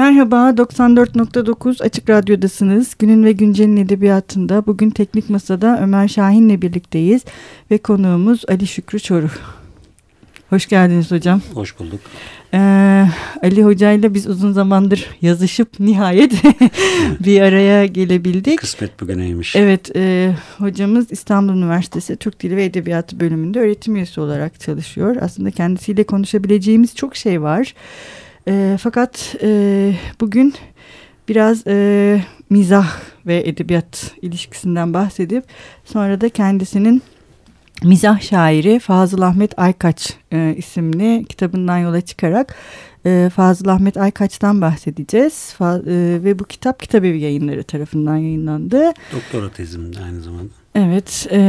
Merhaba, 94.9 Açık Radyo'dasınız. Günün ve Güncel'in edebiyatında bugün Teknik Masa'da Ömer Şahin'le birlikteyiz ve konuğumuz Ali Şükrü Çoruh. Hoş geldiniz hocam. Hoş bulduk. Ee, Ali Hoca ile biz uzun zamandır yazışıp nihayet bir araya gelebildik. Kısmet bugüneymiş. Evet, e, hocamız İstanbul Üniversitesi Türk Dili ve Edebiyatı bölümünde öğretim üyesi olarak çalışıyor. Aslında kendisiyle konuşabileceğimiz çok şey var. E, fakat e, bugün biraz e, mizah ve edebiyat ilişkisinden bahsedip sonra da kendisinin mizah şairi Fazıl Ahmet Aykaç e, isimli kitabından yola çıkarak e, Fazıl Ahmet Aykaç'tan bahsedeceğiz. Fa, e, ve bu kitap Kitabevi Yayınları tarafından yayınlandı. Doktora tezim aynı zamanda. Evet, e,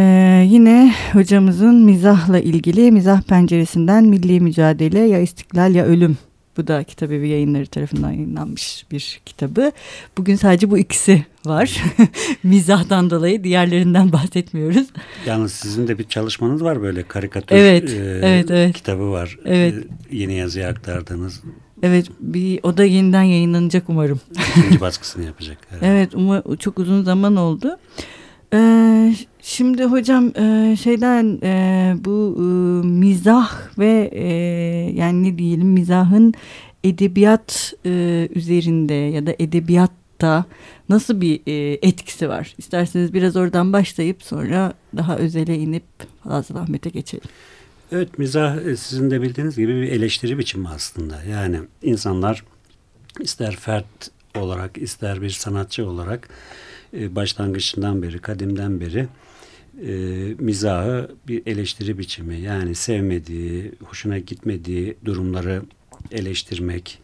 yine hocamızın mizahla ilgili Mizah Penceresinden Milli Mücadele ya İstiklal ya Ölüm bu da Kitabevi Yayınları tarafından yayınlanmış bir kitabı. Bugün sadece bu ikisi var. Mizahtan dolayı diğerlerinden bahsetmiyoruz. Yalnız sizin de bir çalışmanız var böyle karikatür evet, e, evet, evet. kitabı var. Evet. E, yeni yazıya aktardığınız. Evet, bir o da yeniden yayınlanacak umarım. İkinci baskısını yapacak. Evet, evet umar, çok uzun zaman oldu. Ee, şimdi hocam e, şeyden e, bu e, mizah ve yani ne diyelim mizahın edebiyat üzerinde ya da edebiyatta nasıl bir etkisi var? İsterseniz biraz oradan başlayıp sonra daha özele inip Fazıl Ahmet'e geçelim. Evet mizah sizin de bildiğiniz gibi bir eleştiri biçimi aslında. Yani insanlar ister fert olarak ister bir sanatçı olarak başlangıçından beri, kadimden beri e, mizahı bir eleştiri biçimi. Yani sevmediği, hoşuna gitmediği durumları eleştirmek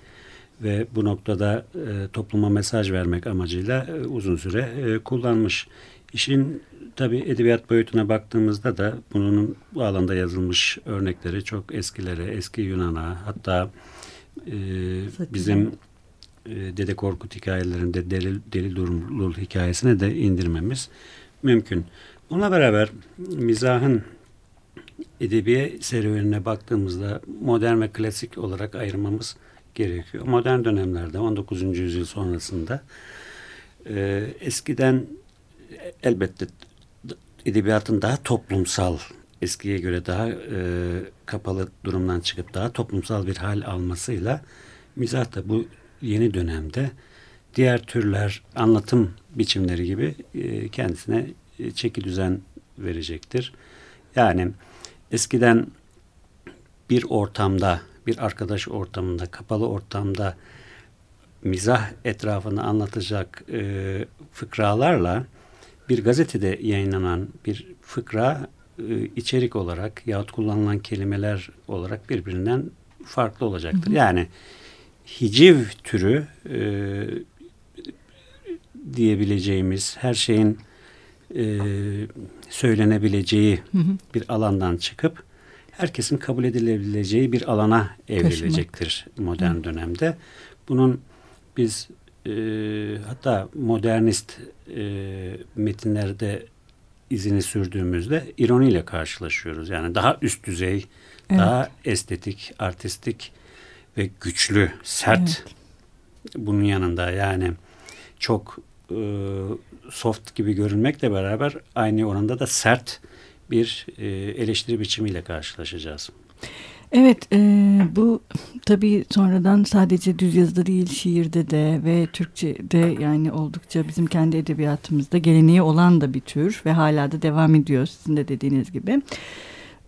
ve bu noktada e, topluma mesaj vermek amacıyla e, uzun süre e, kullanmış. İşin tabi edebiyat boyutuna baktığımızda da bunun bu alanda yazılmış örnekleri çok eskilere, eski Yunan'a hatta e, bizim e, Dede Korkut hikayelerinde Deli, Deli Durumlul hikayesine de indirmemiz mümkün. Bununla beraber mizahın edebiye serüvenine baktığımızda modern ve klasik olarak ayırmamız gerekiyor. Modern dönemlerde 19. yüzyıl sonrasında e, eskiden elbette edebiyatın daha toplumsal eskiye göre daha e, kapalı durumdan çıkıp daha toplumsal bir hal almasıyla mizah da bu yeni dönemde diğer türler anlatım biçimleri gibi e, kendisine çeki düzen verecektir. Yani eskiden bir ortamda, bir arkadaş ortamında, kapalı ortamda mizah etrafını anlatacak e, fıkralarla bir gazetede yayınlanan bir fıkra e, içerik olarak yahut kullanılan kelimeler olarak birbirinden farklı olacaktır. Hı hı. Yani hiciv türü e, diyebileceğimiz her şeyin e, söylenebileceği hı hı. bir alandan çıkıp herkesin kabul edilebileceği bir alana evrilecektir Taşımak. modern hı. dönemde. Bunun biz e, hatta modernist e, metinlerde izini sürdüğümüzde ironiyle karşılaşıyoruz. Yani daha üst düzey, evet. daha estetik, artistik ve güçlü, sert evet. bunun yanında yani çok soft gibi görünmekle beraber aynı oranda da sert bir e, eleştiri biçimiyle karşılaşacağız. Evet e, bu tabii sonradan sadece düz yazıda değil şiirde de ve Türkçe'de yani oldukça bizim kendi edebiyatımızda geleneği olan da bir tür ve hala da devam ediyor sizin de dediğiniz gibi.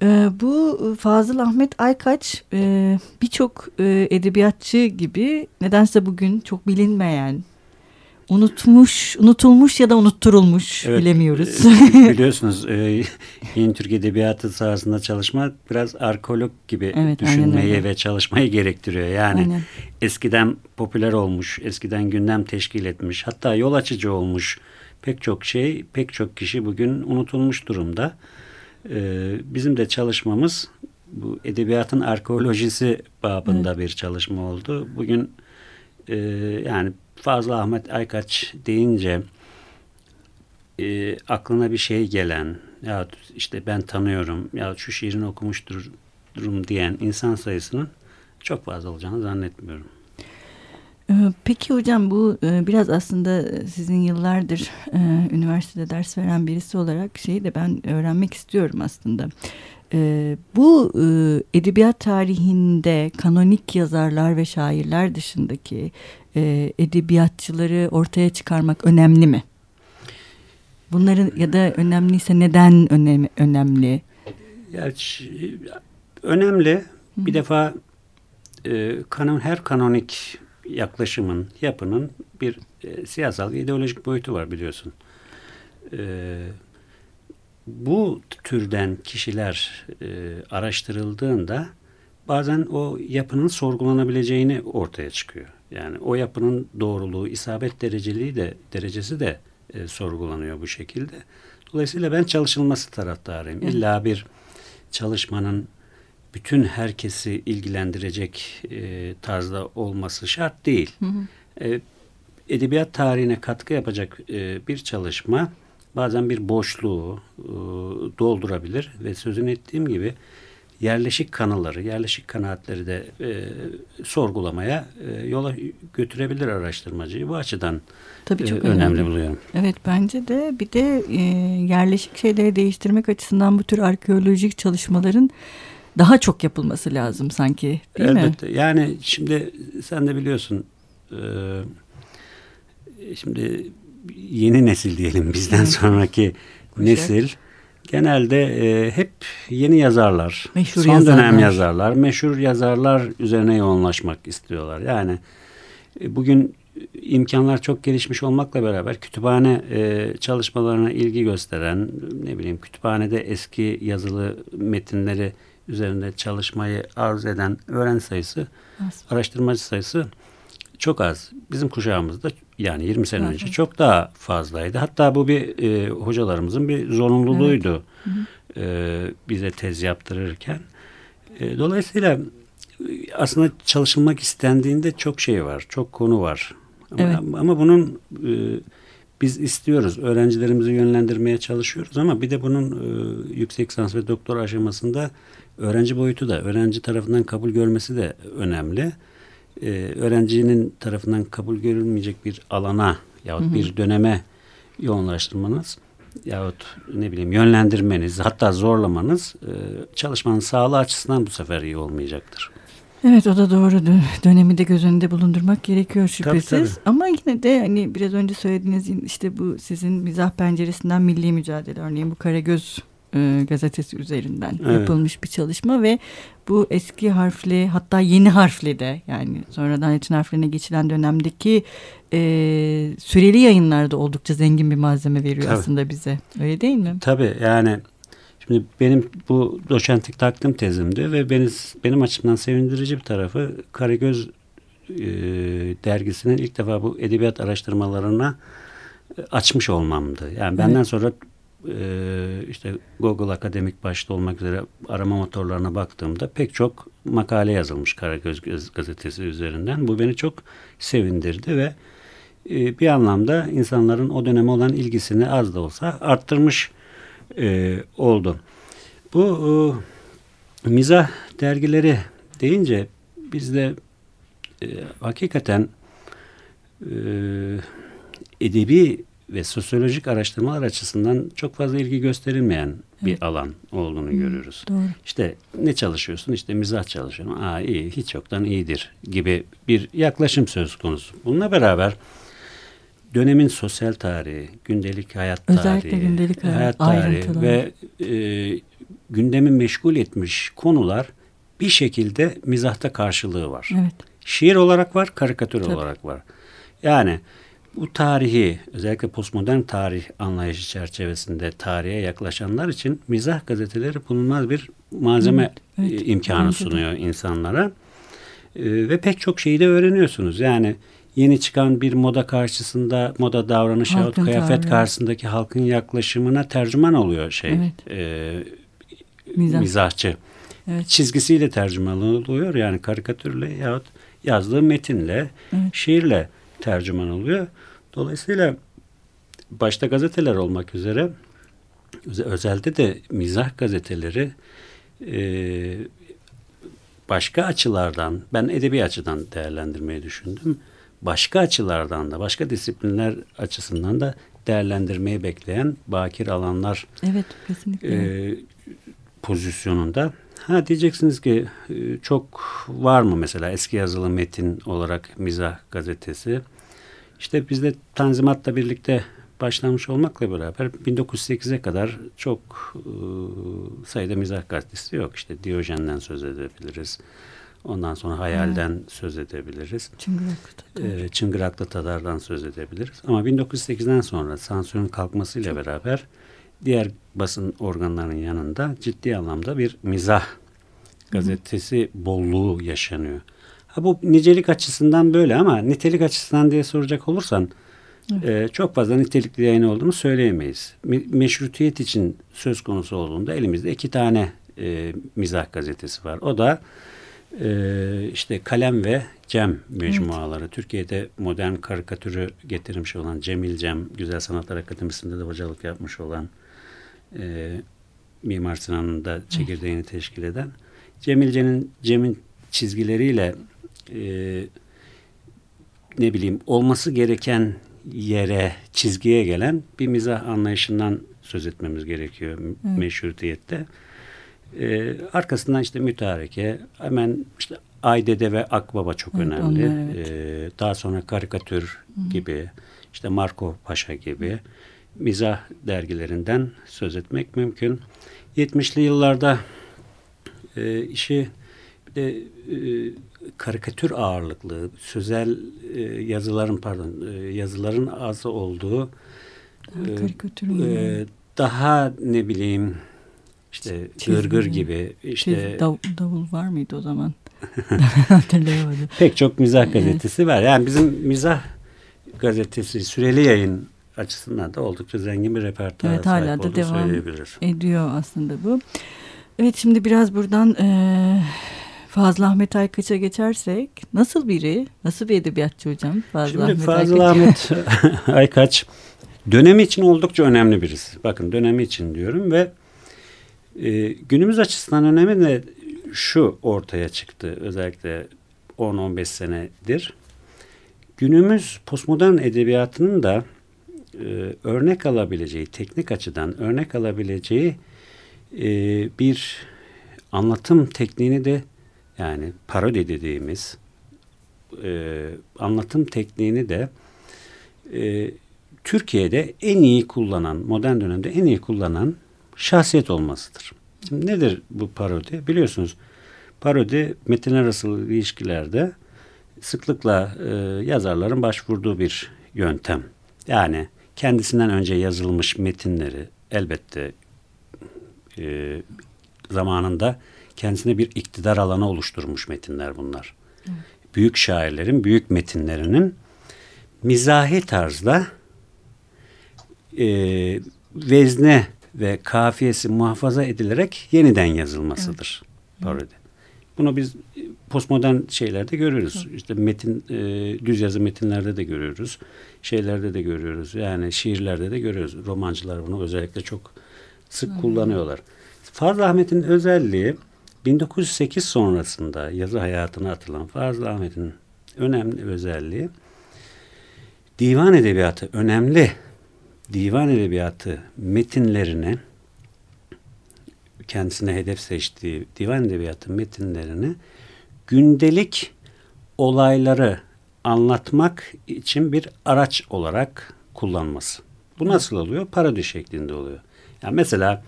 E, bu Fazıl Ahmet Aykaç e, birçok e, edebiyatçı gibi nedense bugün çok bilinmeyen unutmuş, unutulmuş ya da unutturulmuş evet, bilemiyoruz. E, biliyorsunuz e, yeni Türk Edebiyatı sahasında çalışma biraz arkeolog gibi evet, düşünmeyi ve çalışmayı gerektiriyor. Yani aynen. eskiden popüler olmuş, eskiden gündem teşkil etmiş, hatta yol açıcı olmuş pek çok şey, pek çok kişi bugün unutulmuş durumda. E, bizim de çalışmamız bu edebiyatın arkeolojisi babında evet. bir çalışma oldu. Bugün e, yani Fazla Ahmet Aykaç deyince e, aklına bir şey gelen ya işte ben tanıyorum ya şu şiirini okumuştur durum diyen insan sayısının çok fazla olacağını zannetmiyorum. Ee, peki hocam bu e, biraz aslında sizin yıllardır e, üniversitede ders veren birisi olarak şeyi de ben öğrenmek istiyorum aslında. Ee, bu e, edebiyat tarihinde kanonik yazarlar ve şairler dışındaki edebiyatçıları ortaya çıkarmak önemli mi? Bunların ya da önemliyse neden önemli? önemli? Yani, önemli. Bir defa kanon her kanonik yaklaşımın, yapının bir e, siyasal, ideolojik boyutu var biliyorsun. E, bu türden kişiler e, araştırıldığında bazen o yapının sorgulanabileceğini ortaya çıkıyor. Yani o yapının doğruluğu, isabet dereceliği de derecesi de e, sorgulanıyor bu şekilde. Dolayısıyla ben çalışılması taraftarıyım. İlla bir çalışmanın bütün herkesi ilgilendirecek e, tarzda olması şart değil. Hı hı. E, edebiyat tarihine katkı yapacak e, bir çalışma bazen bir boşluğu e, doldurabilir ve sözünü ettiğim gibi yerleşik kanalları, yerleşik kanaatleri de e, sorgulamaya e, yola götürebilir araştırmacıyı. Bu açıdan Tabii çok e, önemli, önemli buluyorum. Evet bence de bir de e, yerleşik şeyleri değiştirmek açısından bu tür arkeolojik çalışmaların daha çok yapılması lazım sanki değil Elbette. mi? Yani şimdi sen de biliyorsun e, şimdi yeni nesil diyelim bizden sonraki nesil genelde e, hep yeni yazarlar, meşhur son yazarlar. dönem yazarlar, meşhur yazarlar üzerine yoğunlaşmak istiyorlar. Yani e, bugün imkanlar çok gelişmiş olmakla beraber kütüphane e, çalışmalarına ilgi gösteren, ne bileyim kütüphanede eski yazılı metinleri üzerinde çalışmayı arz eden öğrenci sayısı, az. araştırmacı sayısı çok az. Bizim kuşağımızda yani 20 sene önce çok daha fazlaydı. Hatta bu bir e, hocalarımızın bir zorunluluğuydu evet. e, bize tez yaptırırken. E, dolayısıyla e, aslında çalışılmak istendiğinde çok şey var, çok konu var. Ama, evet. ama bunun e, biz istiyoruz, öğrencilerimizi yönlendirmeye çalışıyoruz ama bir de bunun e, yüksek lisans ve doktor aşamasında öğrenci boyutu da, öğrenci tarafından kabul görmesi de önemli. Ee, öğrencinin tarafından kabul görülmeyecek bir alana yahut hı hı. bir döneme yoğunlaştırmanız yahut ne bileyim yönlendirmeniz hatta zorlamanız e, çalışmanın sağlığı açısından bu sefer iyi olmayacaktır. Evet o da doğru. Dönemi de göz önünde bulundurmak gerekiyor şüphesiz. Tabii, tabii. Ama yine de hani biraz önce söylediğiniz işte bu sizin mizah penceresinden milli mücadele örneğin bu Karagöz e, gazetesi üzerinden evet. yapılmış bir çalışma ve bu eski harfli hatta yeni harfli de yani sonradan için harflerine geçilen dönemdeki e, süreli yayınlarda oldukça zengin bir malzeme veriyor Tabii. aslında bize. Öyle değil mi? Tabii yani şimdi benim bu doçentlik takdim tezimdi ve beni, benim açımdan sevindirici bir tarafı Karagöz e, dergisinin ilk defa bu edebiyat araştırmalarına açmış olmamdı. Yani benden evet. sonra e, işte Google Akademik başta olmak üzere arama motorlarına baktığımda pek çok makale yazılmış Karagöz gazetesi üzerinden. Bu beni çok sevindirdi ve e, bir anlamda insanların o döneme olan ilgisini az da olsa arttırmış e, oldu. Bu e, mizah dergileri deyince bizde e, hakikaten e, edebi ve sosyolojik araştırmalar açısından çok fazla ilgi gösterilmeyen bir evet. alan olduğunu hmm, görüyoruz. Doğru. İşte ne çalışıyorsun? İşte mizah çalışıyorum. Aa iyi, hiç yoktan iyidir gibi bir yaklaşım söz konusu. Bununla beraber dönemin sosyal tarihi, gündelik hayat Özellikle tarihi, gündelik hayat, hayat tarihi ve e, gündemi meşgul etmiş konular bir şekilde mizahta karşılığı var. Evet. Şiir olarak var, karikatür Tabii. olarak var. Yani bu tarihi özellikle postmodern tarih anlayışı çerçevesinde tarihe yaklaşanlar için mizah gazeteleri bulunmaz bir malzeme evet, evet, imkanı sunuyor insanlara. Ee, ve pek çok şeyi de öğreniyorsunuz. Yani yeni çıkan bir moda karşısında moda davranış yahut kıyafet tabi. karşısındaki halkın yaklaşımına tercüman oluyor şey evet. e, Mizah. mizahçı. Evet. Çizgisiyle tercüman oluyor yani karikatürle yahut yazdığı metinle, evet. şiirle tercüman oluyor. Dolayısıyla başta gazeteler olmak üzere özelde de mizah gazeteleri e, başka açılardan ben edebi açıdan değerlendirmeyi düşündüm. başka açılardan da başka disiplinler açısından da değerlendirmeyi bekleyen bakir alanlar evet, kesinlikle. E, pozisyonunda. Ha diyeceksiniz ki çok var mı mesela eski yazılı metin olarak Mizah gazetesi? İşte bizde Tanzimat'la birlikte başlamış olmakla beraber 1908'e kadar çok e, sayıda mizah gazetesi yok. İşte Diyojen'den söz edebiliriz. Ondan sonra Hayal'den evet. söz edebiliriz. Çıngıraklı Tatar. E, Çıngıraklı Tatar'dan söz edebiliriz. Ama 1908'den sonra sansürün kalkmasıyla çok. beraber diğer basın organlarının yanında ciddi anlamda bir mizah gazetesi Hı. bolluğu yaşanıyor. Ha bu nicelik açısından böyle ama nitelik açısından diye soracak olursan e, çok fazla nitelikli yayın olduğunu söyleyemeyiz. Me meşrutiyet için söz konusu olduğunda elimizde iki tane e, mizah gazetesi var. O da e, işte Kalem ve Cem mecmuaları. Evet. Türkiye'de modern karikatürü getirmiş olan Cemil Cem, Güzel Sanatlar Akademisi'nde de hocalık yapmış olan e, Mimar Sinan'ın da çekirdeğini teşkil eden Cemil Cem'in Cem'in çizgileriyle e, ne bileyim olması gereken yere, çizgiye gelen bir mizah anlayışından söz etmemiz gerekiyor evet. meşrutiyette. Ee, arkasından işte mütareke, hemen işte Aydede ve Akbaba çok evet, önemli. Onlar, evet. ee, daha sonra karikatür Hı. gibi, işte Marco Paşa gibi mizah dergilerinden söz etmek mümkün. 70'li yıllarda e, işi bir de e, karikatür ağırlıklı, sözel e, yazıların pardon e, yazıların az olduğu e, e, daha ne bileyim işte gırgır gibi işte Çiz, dav, davul var mıydı o zaman? Hatırlayamadım. Pek çok mizah gazetesi var. Yani bizim mizah gazetesi süreli yayın açısından da oldukça zengin bir repertuar evet, hala da devam ediyor aslında bu. Evet şimdi biraz buradan e, Fazıl Ahmet Aykaç'a geçersek nasıl biri? Nasıl bir edebiyatçı hocam? Fazıl Şimdi Ahmet Fazıl Aykaç. Ahmet Aykaç dönemi için oldukça önemli birisi. Bakın dönemi için diyorum ve e, günümüz açısından önemli de şu ortaya çıktı özellikle 10-15 senedir. Günümüz postmodern edebiyatının da e, örnek alabileceği, teknik açıdan örnek alabileceği e, bir anlatım tekniğini de yani parodi dediğimiz e, anlatım tekniğini de e, Türkiye'de en iyi kullanan, modern dönemde en iyi kullanan şahsiyet olmasıdır. Şimdi nedir bu parodi? Biliyorsunuz parodi metin arası ilişkilerde sıklıkla e, yazarların başvurduğu bir yöntem. Yani kendisinden önce yazılmış metinleri elbette e, zamanında kendisine bir iktidar alanı oluşturmuş metinler bunlar. Evet. Büyük şairlerin büyük metinlerinin mizahi tarzda e, vezne ve kafiyesi muhafaza edilerek yeniden yazılmasıdır evet. parodi. Bunu biz postmodern şeylerde görüyoruz. Evet. İşte metin e, düz yazı metinlerde de görüyoruz. Şeylerde de görüyoruz. Yani şiirlerde de görüyoruz. Romancılar bunu özellikle çok sık evet. kullanıyorlar. Fazıl Ahmet'in özelliği 1908 sonrasında yazı hayatına atılan Fazıl Ahmet'in önemli özelliği divan edebiyatı önemli divan edebiyatı metinlerini kendisine hedef seçtiği divan edebiyatı metinlerini gündelik olayları anlatmak için bir araç olarak kullanması. Bu nasıl oluyor? Parodi şeklinde oluyor. Yani mesela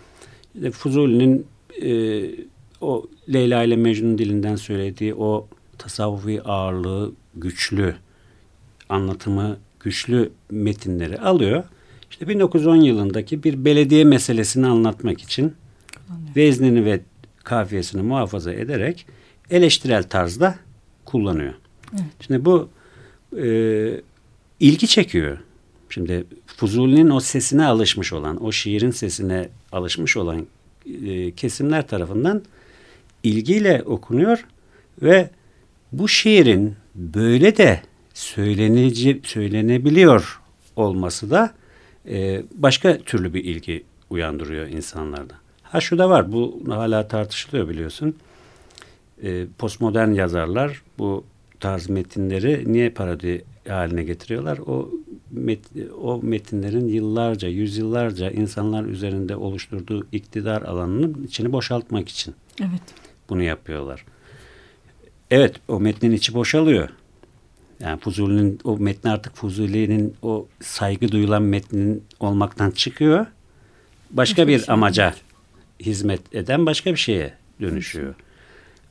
Fuzuli'nin e, o Leyla ile Mecnun dilinden söylediği o tasavvufi ağırlığı güçlü anlatımı güçlü metinleri alıyor. İşte 1910 yılındaki bir belediye meselesini anlatmak için veznini ve kafiyesini muhafaza ederek eleştirel tarzda kullanıyor. Evet. Şimdi bu e, ilgi çekiyor. Şimdi Fuzuli'nin o sesine alışmış olan, o şiirin sesine alışmış olan e, kesimler tarafından ilgiyle okunuyor ve bu şiirin böyle de söylenici, söylenebiliyor olması da e, başka türlü bir ilgi uyandırıyor insanlarda. Ha şu da var, bu hala tartışılıyor biliyorsun. E, postmodern yazarlar bu tarz metinleri niye parodi haline getiriyorlar? O met, o metinlerin yıllarca, yüzyıllarca insanlar üzerinde oluşturduğu iktidar alanının içini boşaltmak için. Evet. Bunu yapıyorlar. Evet, o metnin içi boşalıyor. Yani Fuzuli'nin o metni artık Fuzuli'nin o saygı duyulan metnin olmaktan çıkıyor. Başka, bir amaca hizmet eden başka bir şeye dönüşüyor.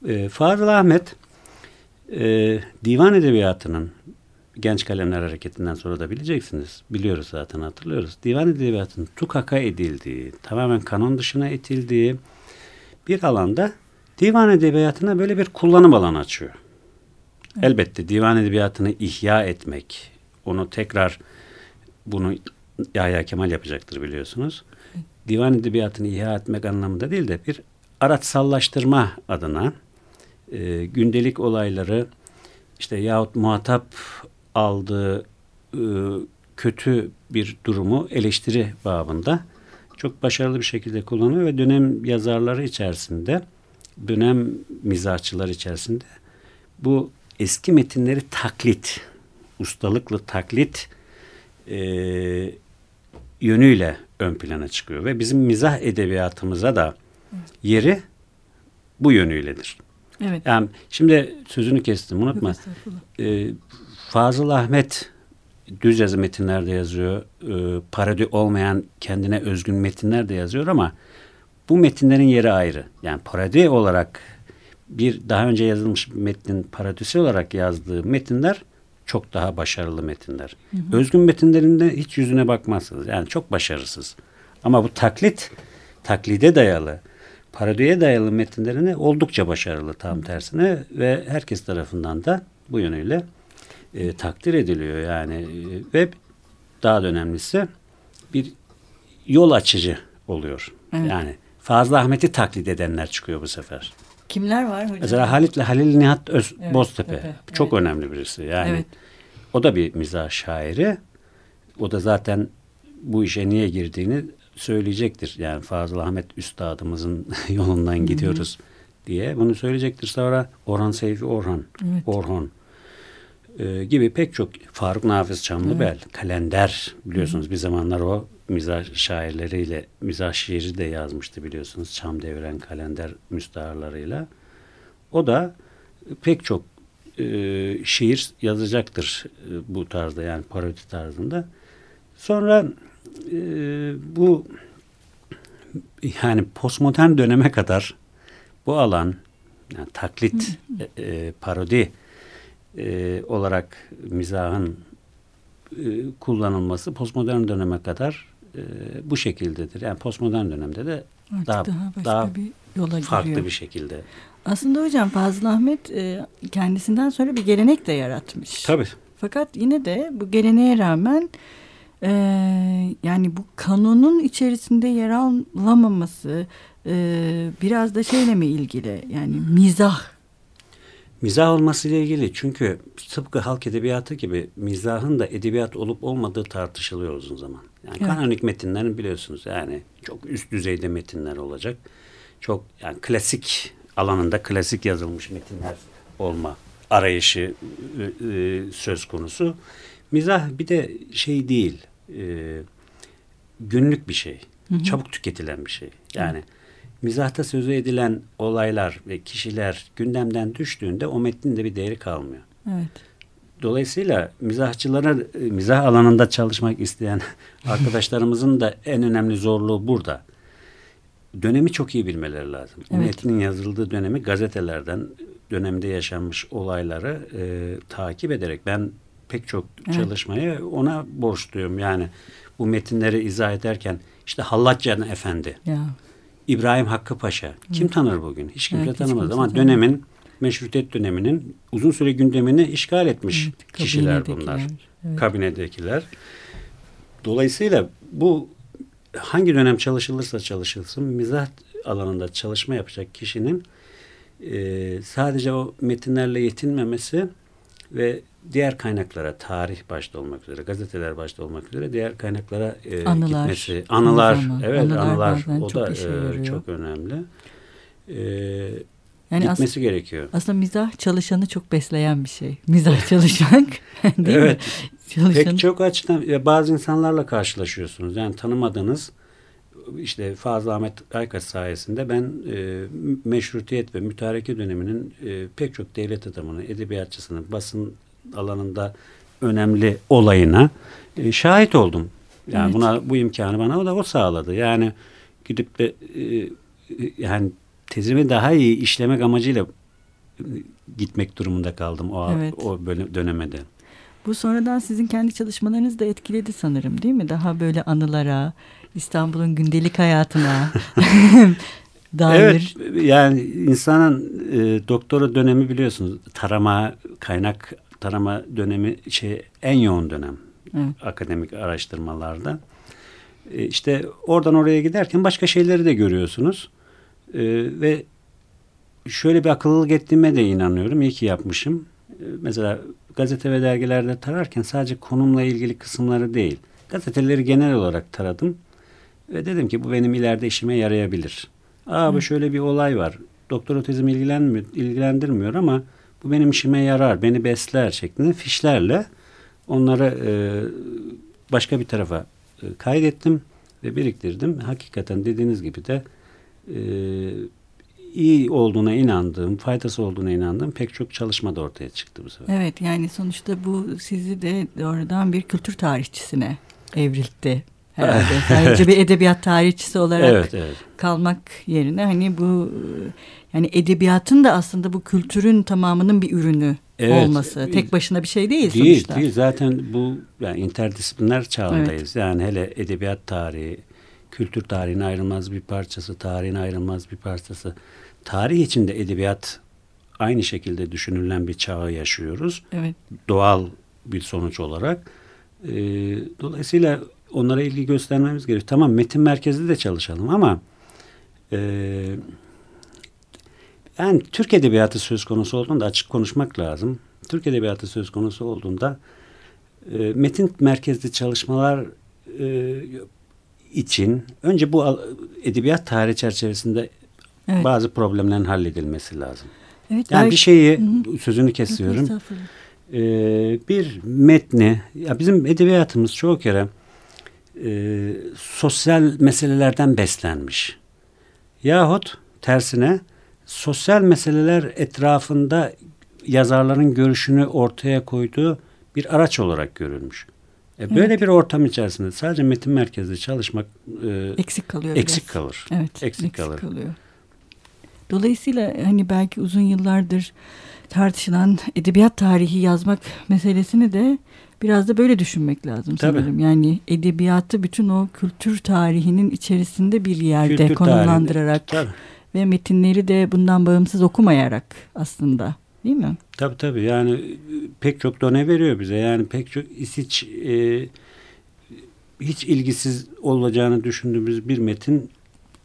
E, Fazıl Ahmet e, divan edebiyatının genç kalemler hareketinden sonra da bileceksiniz. Biliyoruz zaten hatırlıyoruz. Divan edebiyatının tukaka edildiği, tamamen kanon dışına itildiği bir alanda divan edebiyatına böyle bir kullanım alanı açıyor. Evet. Elbette divan edebiyatını ihya etmek, onu tekrar bunu Yahya Kemal yapacaktır biliyorsunuz. Evet. Divan edebiyatını ihya etmek anlamında değil de bir araçsallaştırma adına e, gündelik olayları işte yahut muhatap aldığı e, kötü bir durumu eleştiri babında çok başarılı bir şekilde kullanıyor ve dönem yazarları içerisinde dönem mizahçıları içerisinde bu eski metinleri taklit, ustalıklı taklit e, yönüyle ön plana çıkıyor ve bizim mizah edebiyatımıza da yeri bu yönüyledir. Evet. Yani şimdi sözünü kestim unutma. Ee, Fazıl Ahmet düz yazı metinlerde yazıyor. E, parodi olmayan kendine özgün metinler de yazıyor ama bu metinlerin yeri ayrı. Yani parodi olarak bir daha önce yazılmış metnin parodisi olarak yazdığı metinler çok daha başarılı metinler. Hı hı. Özgün metinlerinde hiç yüzüne bakmazsınız. Yani çok başarısız. Ama bu taklit, taklide dayalı, parodiye dayalı metinlerini oldukça başarılı tam tersine ve herkes tarafından da bu yönüyle e, takdir ediliyor yani e, ve daha da önemlisi bir yol açıcı oluyor. Evet. Yani Fazıl Ahmet'i taklit edenler çıkıyor bu sefer. Kimler var hocam? Mesela Halit Halil Nihat Öz, evet, Boztepe. Tepe, Çok evet. önemli birisi. Yani evet. o da bir mizah şairi. O da zaten bu işe niye girdiğini söyleyecektir. Yani Fazıl Ahmet üstadımızın yolundan gidiyoruz Hı-hı. diye bunu söyleyecektir. Sonra Orhan Seyfi Orhan, evet. Orhan e, gibi pek çok Faruk Nafiz Çamlıbel, evet. kalender biliyorsunuz Hı-hı. bir zamanlar o mizah şairleriyle mizah şiiri de yazmıştı biliyorsunuz. Çam Devren kalender müstaharlarıyla. O da pek çok e, şiir yazacaktır e, bu tarzda yani parodi tarzında. Sonra e, bu yani postmodern döneme kadar bu alan yani taklit e, e, parodi e, olarak mizahın e, kullanılması postmodern döneme kadar e, bu şekildedir. Yani postmodern dönemde de Artık daha daha, daha bir yola farklı giriyor. bir şekilde. Aslında hocam Fazıl Ahmet e, kendisinden sonra bir gelenek de yaratmış. Tabii. Fakat yine de bu geleneğe rağmen e, yani bu kanonun içerisinde yer alamaması e, biraz da şeyle mi ilgili? Yani mizah Mizah olmasıyla ilgili çünkü tıpkı halk edebiyatı gibi mizahın da edebiyat olup olmadığı tartışılıyor uzun zaman. Yani evet. kanonik metinlerin biliyorsunuz yani çok üst düzeyde metinler olacak. Çok yani klasik alanında klasik yazılmış metinler olma arayışı e, söz konusu. Mizah bir de şey değil, e, günlük bir şey, hı hı. çabuk tüketilen bir şey. Yani hı mizahta sözü edilen olaylar ve kişiler gündemden düştüğünde o metnin de bir değeri kalmıyor. Evet. Dolayısıyla mizahçılara mizah alanında çalışmak isteyen arkadaşlarımızın da en önemli zorluğu burada. Dönemi çok iyi bilmeleri lazım. Evet. Metnin yazıldığı dönemi gazetelerden dönemde yaşanmış olayları e, takip ederek ben pek çok evet. çalışmayı ona borçluyum. Yani bu metinleri izah ederken işte Hallatcan Efendi. Ya İbrahim Hakkı Paşa. Kim Hı. tanır bugün? Hiç kimse evet, tanımaz hiç ama dönemin meşrutiyet döneminin uzun süre gündemini işgal etmiş evet, kişiler bunlar. Evet. Kabinedekiler. Dolayısıyla bu hangi dönem çalışılırsa çalışılsın mizah alanında çalışma yapacak kişinin e, sadece o metinlerle yetinmemesi ve diğer kaynaklara tarih başta olmak üzere gazeteler başta olmak üzere diğer kaynaklara e, anılar, gitmesi anılar evet anılar, anılar o da e, çok önemli e, Yani Gitmesi as- gerekiyor. Aslında mizah çalışanı çok besleyen bir şey. Mizah değil evet. Mi? Çalışan... Pek çok açıdan bazı insanlarla karşılaşıyorsunuz. Yani tanımadığınız işte Fazıl Ahmet Aykaç sayesinde ben e, meşrutiyet ve mütareke döneminin e, pek çok devlet adamının, edebiyatçısının, basın alanında önemli olayına e, şahit oldum. Yani evet. buna bu imkanı bana o da o sağladı. Yani gidip de e, yani tezimi daha iyi işlemek amacıyla e, gitmek durumunda kaldım o evet. o bölüm dönemede. Bu sonradan sizin kendi çalışmalarınızı da etkiledi sanırım değil mi? Daha böyle anılara, İstanbul'un gündelik hayatına dair. Evet yani insanın e, doktora dönemi biliyorsunuz tarama, kaynak tarama dönemi şey en yoğun dönem evet. akademik araştırmalarda. E, işte oradan oraya giderken başka şeyleri de görüyorsunuz. E, ve şöyle bir akıllılık ettiğime de inanıyorum. İyi ki yapmışım. E, mesela gazete ve dergilerde tararken sadece konumla ilgili kısımları değil. Gazeteleri genel olarak taradım. Ve dedim ki bu benim ileride işime yarayabilir. Aa bu şöyle bir olay var. Doktora tezim ilgilenmiyor, ilgilendirmiyor ama bu benim işime yarar, beni besler şeklinde fişlerle onları e, başka bir tarafa e, kaydettim ve biriktirdim. Hakikaten dediğiniz gibi de e, iyi olduğuna inandığım, faydası olduğuna inandığım pek çok çalışma da ortaya çıktı bu sefer. Evet yani sonuçta bu sizi de doğrudan bir kültür tarihçisine evrildi herhalde. Sadece bir edebiyat tarihçisi olarak evet, evet. kalmak yerine hani bu yani edebiyatın da aslında bu kültürün tamamının bir ürünü evet, olması. Tek başına bir şey değil, değil sonuçta. Değil. Zaten bu yani interdisipliner çağındayız. Evet. Yani hele edebiyat tarihi, kültür tarihine ayrılmaz bir parçası, tarihin ayrılmaz bir parçası. Tarih içinde edebiyat aynı şekilde düşünülen bir çağı yaşıyoruz. Evet. Doğal bir sonuç olarak. Ee, dolayısıyla onlara ilgi göstermemiz gerekiyor. Tamam metin merkezli de çalışalım ama e, yani Türk Edebiyatı söz konusu olduğunda açık konuşmak lazım. Türk Edebiyatı söz konusu olduğunda e, metin merkezli çalışmalar e, için önce bu edebiyat tarihi çerçevesinde evet. bazı problemlerin halledilmesi lazım. Evet, yani belki, bir şeyi hı. sözünü kesiyorum. Ee, bir metni ya bizim edebiyatımız çoğu kere e, sosyal meselelerden beslenmiş. Yahut tersine sosyal meseleler etrafında yazarların görüşünü ortaya koyduğu bir araç olarak görülmüş. E, böyle evet. bir ortam içerisinde sadece metin merkezli çalışmak e, eksik kalıyor. Eksik biraz. kalır. Evet, eksik, eksik kalır. kalıyor. Dolayısıyla hani belki uzun yıllardır tartışılan edebiyat tarihi yazmak meselesini de biraz da böyle düşünmek lazım Tabii. sanırım. Yani edebiyatı bütün o kültür tarihinin içerisinde bir yerde kültür konumlandırarak tarihinde, ve metinleri de bundan bağımsız okumayarak aslında değil mi? Tabii tabii yani pek çok done veriyor bize yani pek çok hiç e, hiç ilgisiz olacağını düşündüğümüz bir metin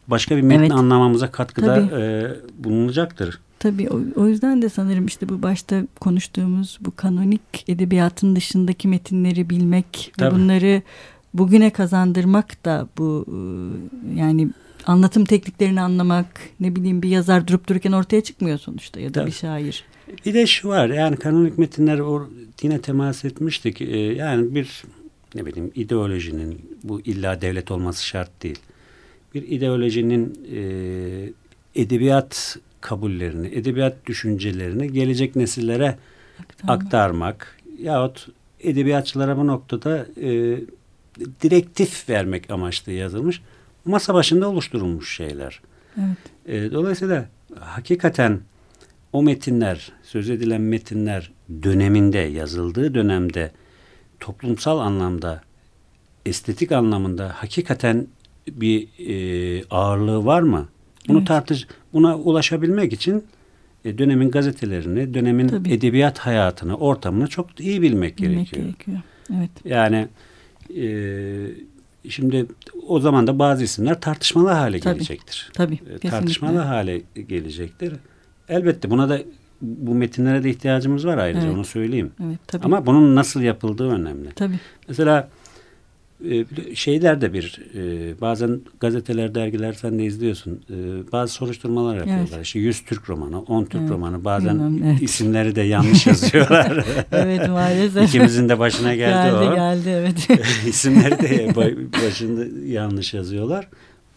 başka bir metni evet. anlamamıza katkıda e, bulunacaktır. Tabii o, o yüzden de sanırım işte bu başta konuştuğumuz bu kanonik edebiyatın dışındaki metinleri bilmek Tabii. ve bunları bugüne kazandırmak da bu e, yani anlatım tekniklerini anlamak ne bileyim bir yazar durup dururken ortaya çıkmıyor sonuçta ya da Tabii. bir şair. Bir de şu var yani kanonik metinler or, yine temas etmiştik ee, yani bir ne bileyim ideolojinin bu illa devlet olması şart değil. Bir ideolojinin e, edebiyat kabullerini, edebiyat düşüncelerini gelecek nesillere Aktarmak. aktarmak yahut edebiyatçılara bu noktada e, direktif vermek amaçlı yazılmış masa başında oluşturulmuş şeyler. Evet. E, dolayısıyla hakikaten o metinler, söz edilen metinler döneminde, yazıldığı dönemde toplumsal anlamda, estetik anlamında hakikaten bir e, ağırlığı var mı? Bunu evet. tartış, buna ulaşabilmek için e, dönemin gazetelerini, dönemin Tabii. edebiyat hayatını, ortamını çok iyi bilmek, bilmek gerekiyor. gerekiyor. Evet. Yani e, şimdi o zaman da bazı isimler tartışmalı hale Tabii. gelecektir. Tabii. E, kesinlikle. Tartışmalı hale gelecektir. Elbette buna da bu metinlere de ihtiyacımız var ayrıca evet. onu söyleyeyim. Evet, tabii. Ama bunun nasıl yapıldığı önemli. Tabii. Mesela şeyler de bir e, bazen gazeteler, dergiler sen de izliyorsun. E, bazı soruşturmalar yapıyorlar. Evet. İşte 100 Türk romanı, 10 Türk evet. romanı. Bazen Bilmem, evet. isimleri de yanlış yazıyorlar. evet maalesef. İkimizin de başına geldi, geldi o. Geldi evet. İsimleri de başında yanlış yazıyorlar.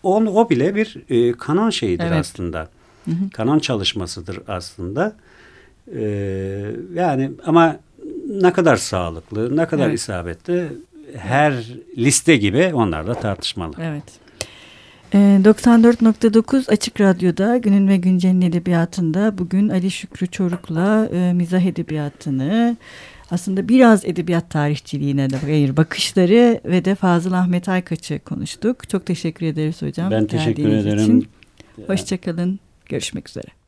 O, o bile bir e, kanon şeyidir evet. aslında. Hı hı. Kanon çalışmasıdır aslında. E, yani ama ne kadar sağlıklı, ne kadar evet. isabetli her liste gibi onlar da tartışmalı. Evet. 94.9 Açık Radyo'da Günün ve Güncel'in edebiyatında bugün Ali Şükrü Çoruk'la e, mizah edebiyatını aslında biraz edebiyat tarihçiliğine de hayır bakışları ve de Fazıl Ahmet Aykaç'ı konuştuk. Çok teşekkür ederiz hocam. Ben teşekkür ederim. Için. Hoşçakalın. Görüşmek üzere.